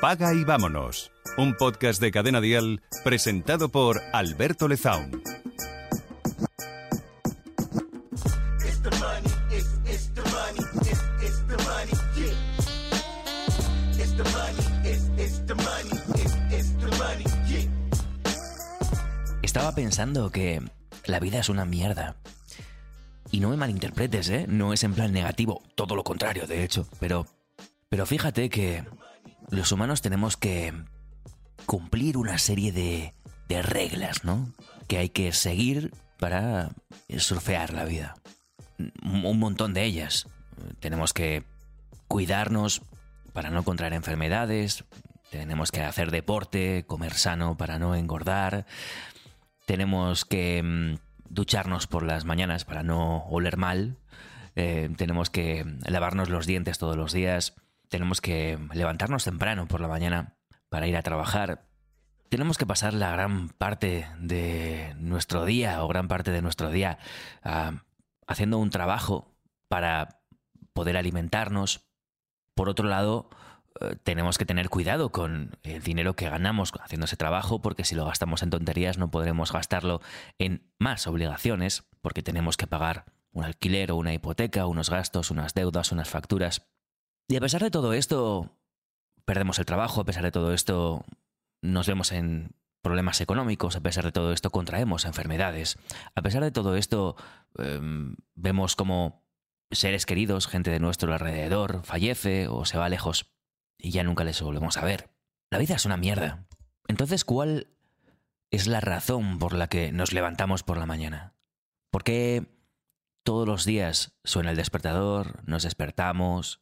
Paga y vámonos. Un podcast de Cadena Dial presentado por Alberto Lezaun. Estaba pensando que la vida es una mierda. Y no me malinterpretes, ¿eh? No es en plan negativo, todo lo contrario, de hecho. Pero, pero fíjate que los humanos tenemos que cumplir una serie de, de reglas, ¿no? Que hay que seguir para surfear la vida. Un montón de ellas. Tenemos que cuidarnos para no contraer enfermedades, tenemos que hacer deporte, comer sano para no engordar, tenemos que mm, ducharnos por las mañanas para no oler mal, eh, tenemos que lavarnos los dientes todos los días, tenemos que levantarnos temprano por la mañana para ir a trabajar, tenemos que pasar la gran parte de nuestro día o gran parte de nuestro día ah, haciendo un trabajo para poder alimentarnos. Por otro lado, eh, tenemos que tener cuidado con el dinero que ganamos haciendo ese trabajo, porque si lo gastamos en tonterías no podremos gastarlo en más obligaciones, porque tenemos que pagar un alquiler o una hipoteca, unos gastos, unas deudas, unas facturas. Y a pesar de todo esto, perdemos el trabajo, a pesar de todo esto, nos vemos en problemas económicos, a pesar de todo esto, contraemos enfermedades. A pesar de todo esto, em, vemos como seres queridos, gente de nuestro alrededor, fallece o se va lejos y ya nunca les volvemos a ver. La vida es una mierda. Entonces, ¿cuál es la razón por la que nos levantamos por la mañana? ¿Por qué todos los días suena el despertador, nos despertamos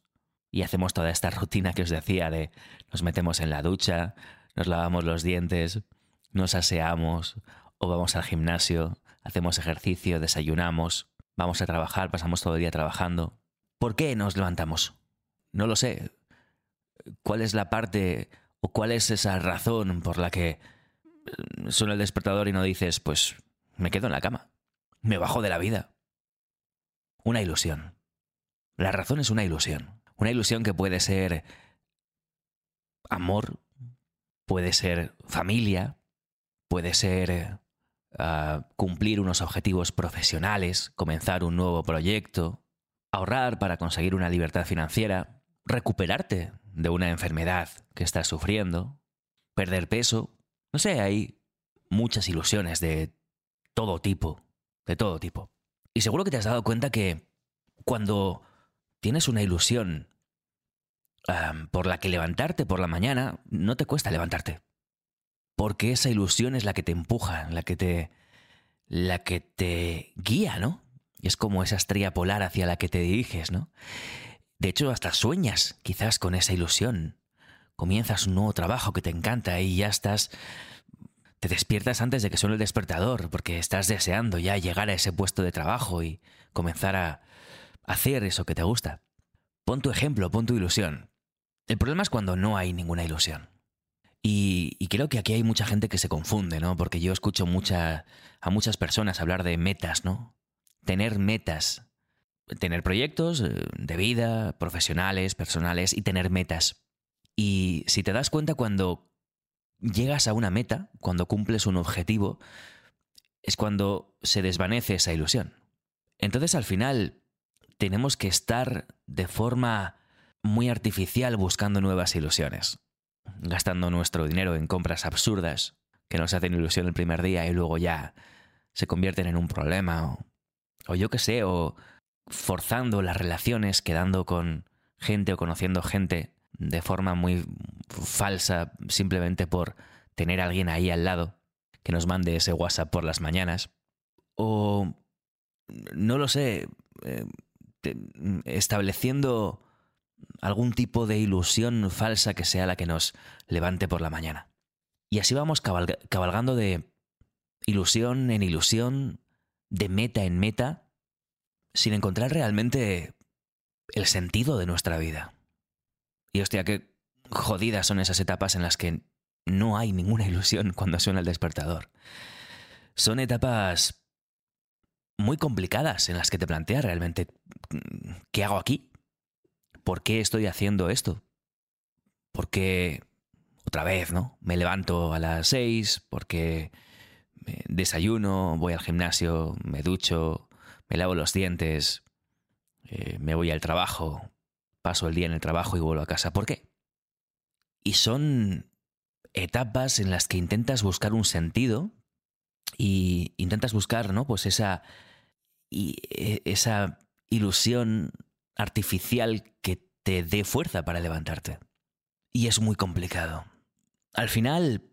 y hacemos toda esta rutina que os decía de nos metemos en la ducha, nos lavamos los dientes, nos aseamos o vamos al gimnasio, hacemos ejercicio, desayunamos, vamos a trabajar, pasamos todo el día trabajando? ¿Por qué nos levantamos? No lo sé cuál es la parte o cuál es esa razón por la que eh, suena el despertador y no dices, pues me quedo en la cama, me bajo de la vida. Una ilusión. La razón es una ilusión. Una ilusión que puede ser amor, puede ser familia, puede ser uh, cumplir unos objetivos profesionales, comenzar un nuevo proyecto, ahorrar para conseguir una libertad financiera, recuperarte de una enfermedad que estás sufriendo, perder peso, no sé, hay muchas ilusiones de todo tipo, de todo tipo. Y seguro que te has dado cuenta que cuando tienes una ilusión por la que levantarte por la mañana, no te cuesta levantarte. Porque esa ilusión es la que te empuja, la que te. la que te guía, ¿no? Es como esa estrella polar hacia la que te diriges, ¿no? De hecho, hasta sueñas quizás con esa ilusión. Comienzas un nuevo trabajo que te encanta y ya estás... Te despiertas antes de que suene el despertador porque estás deseando ya llegar a ese puesto de trabajo y comenzar a hacer eso que te gusta. Pon tu ejemplo, pon tu ilusión. El problema es cuando no hay ninguna ilusión. Y, creo que aquí hay mucha gente que se confunde, ¿no? Porque yo escucho a muchas personas hablar de metas, ¿no? Tener metas tener proyectos eh, de vida, profesionales, personales y tener metas. Y si te das cuenta cuando llegas a una meta, cuando cumples un objetivo, es cuando se desvanece esa ilusión. Entonces al final tenemos que estar de forma muy artificial buscando nuevas ilusiones, gastando nuestro dinero en compras absurdas que nos hacen ilusión el primer día y luego ya se convierten en un problema o, yo qué sé, o forzando las relaciones, quedando con gente o conociendo gente de forma muy falsa simplemente por tener a alguien ahí al lado que nos mande ese WhatsApp por las mañanas. O, no lo sé, eh, estableciendo algún tipo de ilusión falsa que sea la que nos levante por la mañana. Y así vamos cabalgando de ilusión en ilusión, de meta en meta, sin encontrar realmente el sentido de nuestra vida. Y hostia, qué jodidas son esas etapas en las que no hay ninguna ilusión cuando suena el despertador. Son etapas muy complicadas en las que te planteas realmente qué hago aquí, por qué estoy haciendo esto, por qué otra vez, ¿no? Me levanto a las 6 porque desayuno, voy al gimnasio, me ducho, me lavo los dientes, eh, me voy al trabajo, paso el día en el trabajo y vuelvo a casa. ¿Por qué? Y son etapas en las que intentas buscar un sentido y intentas buscar, ¿no? Pues esa, e, esa ilusión artificial que te dé fuerza para levantarte. Y es muy complicado. Al final,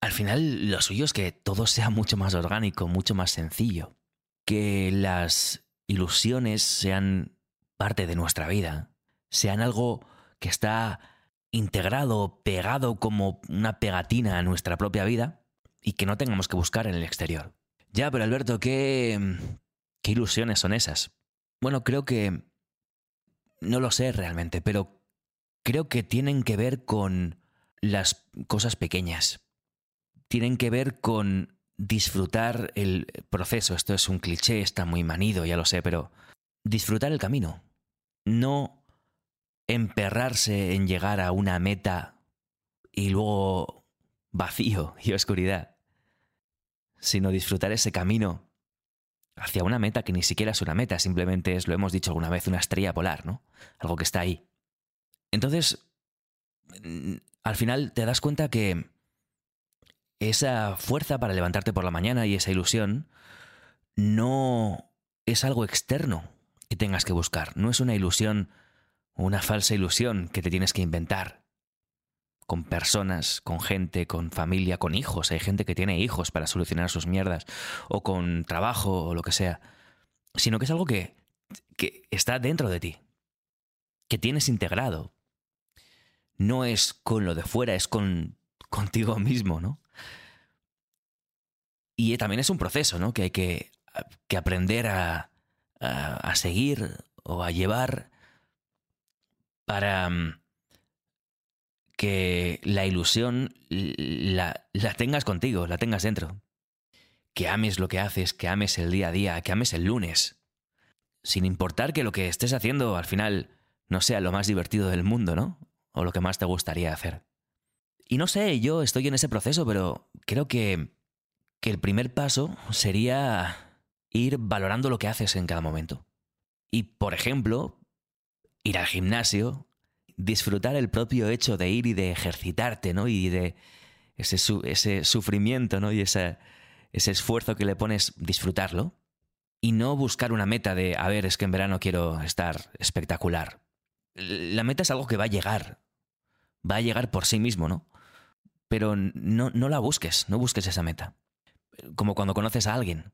al final lo suyo es que todo sea mucho más orgánico, mucho más sencillo. Que las ilusiones sean parte de nuestra vida, sean algo que está integrado, pegado como una pegatina a nuestra propia vida y que no tengamos que buscar en el exterior. Ya, pero Alberto, ¿qué, qué ilusiones son esas? Bueno, creo que... No lo sé realmente, pero creo que tienen que ver con las cosas pequeñas. Tienen que ver con disfrutar el proceso. Esto es un cliché, está muy manido, ya lo sé, pero disfrutar el camino. No emperrarse en llegar a una meta y luego vacío y oscuridad, sino disfrutar ese camino hacia una meta que ni siquiera es una meta, simplemente es, lo hemos dicho alguna vez, una estrella polar, ¿no? Algo que está ahí. Entonces, mm, al final te das cuenta que esa fuerza para levantarte por la mañana y esa ilusión no es algo externo que tengas que buscar, no es una ilusión, una falsa ilusión que te tienes que inventar con personas, con gente, con familia, con hijos. Hay gente que tiene hijos para solucionar sus mierdas, o con trabajo, o lo que sea. Sino que es algo que, que está dentro de ti, que tienes integrado. No es con lo de fuera, es con contigo mismo, ¿no? Y también es un proceso, ¿no? Que hay que, que aprender a, a, seguir o a llevar para mm, que la ilusión la, la, tengas contigo, la tengas dentro. Que ames lo que haces, que ames el día a día, que ames el lunes. Sin importar que lo que estés haciendo al final no sea lo más divertido del mundo, ¿no? O lo que más te gustaría hacer. Y no sé, yo estoy en ese proceso, pero creo que, que el primer paso sería ir valorando lo que haces en cada momento. Y, por ejemplo, ir al gimnasio, disfrutar el propio hecho de ir y de ejercitarte, ¿no? Y de ese, sufrimiento, ¿no? Y ese, ese esfuerzo que le pones, disfrutarlo. Y no buscar una meta de, a ver, es que en verano quiero estar espectacular. La meta es algo que va a llegar. Va a llegar por sí mismo, ¿no? pero no la busques, no busques esa meta. Como cuando conoces a alguien.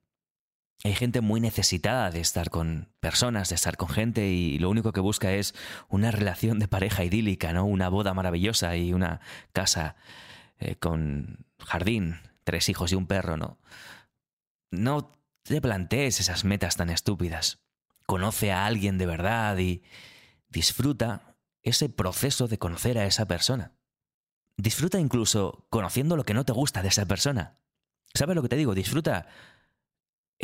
Hay gente muy necesitada de estar con personas, de estar con gente y lo único que busca es una relación de pareja idílica, ¿no? Una boda maravillosa y una casa eh, con jardín, tres hijos y un perro, ¿no? No te plantees esas metas tan estúpidas. Conoce a alguien de verdad y disfruta ese proceso de conocer a esa persona. Disfruta incluso conociendo lo que no te gusta de esa persona. ¿Sabes lo que te digo? Disfruta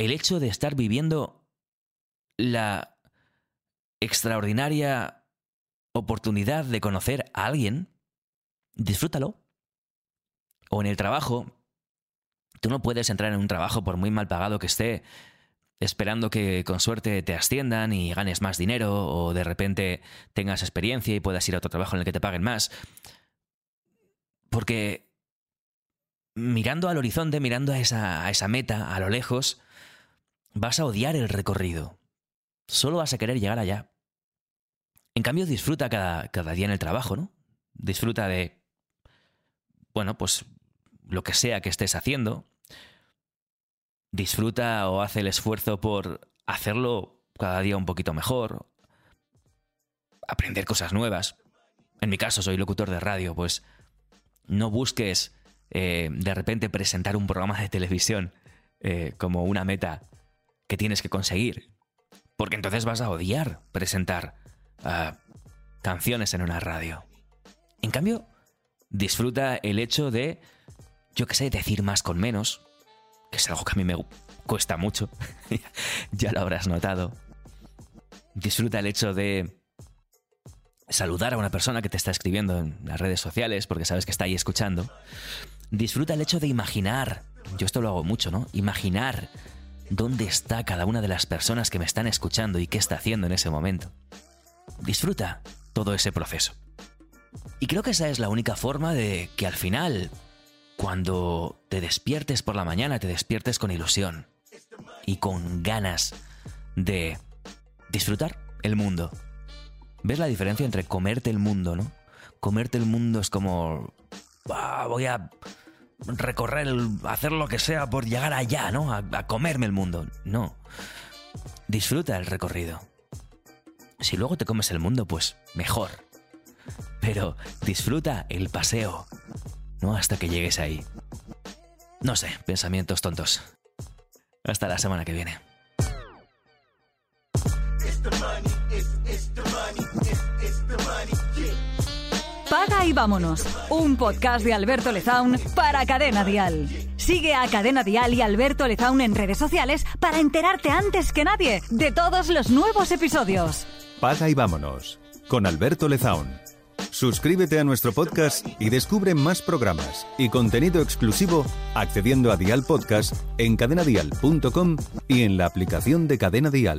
el hecho de estar viviendo la extraordinaria oportunidad de conocer a alguien. Disfrútalo. O en el trabajo. Tú no puedes entrar en un trabajo por muy mal pagado que esté esperando que con suerte te asciendan y ganes más dinero o de repente tengas experiencia y puedas ir a otro trabajo en el que te paguen más. Porque mirando al horizonte, mirando a esa, meta, a lo lejos, vas a odiar el recorrido. Solo vas a querer llegar allá. En cambio, disfruta cada, cada día en el trabajo, ¿no? Disfruta de, bueno, pues lo que sea que estés haciendo. Disfruta o hace el esfuerzo por hacerlo cada día un poquito mejor. Aprender cosas nuevas. En mi caso, soy locutor de radio, pues no busques eh, de repente presentar un programa de televisión eh, como una meta que tienes que conseguir. Porque entonces vas a odiar presentar ah, canciones en una radio. En cambio, disfruta el hecho de, yo qué sé, decir más con menos, que es algo que a mí me cuesta mucho, ya lo habrás notado. Disfruta el hecho de saludar a una persona que te está escribiendo en las redes sociales porque sabes que está ahí escuchando. Disfruta el hecho de imaginar. Yo esto lo hago mucho, ¿no? Imaginar dónde está cada una de las personas que me están escuchando y qué está haciendo en ese momento. Disfruta todo ese proceso. Y creo que esa es la única forma de que al final, cuando te despiertes por la mañana, te despiertes con ilusión y con ganas de disfrutar el mundo. ¿Ves la diferencia entre comerte el mundo, no? Comerte el mundo es como... voy a recorrer, hacer lo que sea por llegar allá, ¿no? A, a comerme el mundo. No. Disfruta el recorrido. Si luego te comes el mundo, pues mejor. Pero disfruta el paseo, ¿no? Hasta que llegues ahí. No sé, pensamientos tontos. Hasta la semana que viene. Paga y vámonos. Un podcast de Alberto Lezaun para Cadena Dial. Sigue a Cadena Dial y Alberto Lezaun en redes sociales para enterarte antes que nadie de todos los nuevos episodios. Paga y vámonos con Alberto Lezaun. Suscríbete a nuestro podcast y descubre más programas y contenido exclusivo accediendo a Dial Podcast en cadenadial.com y en la aplicación de Cadena Dial.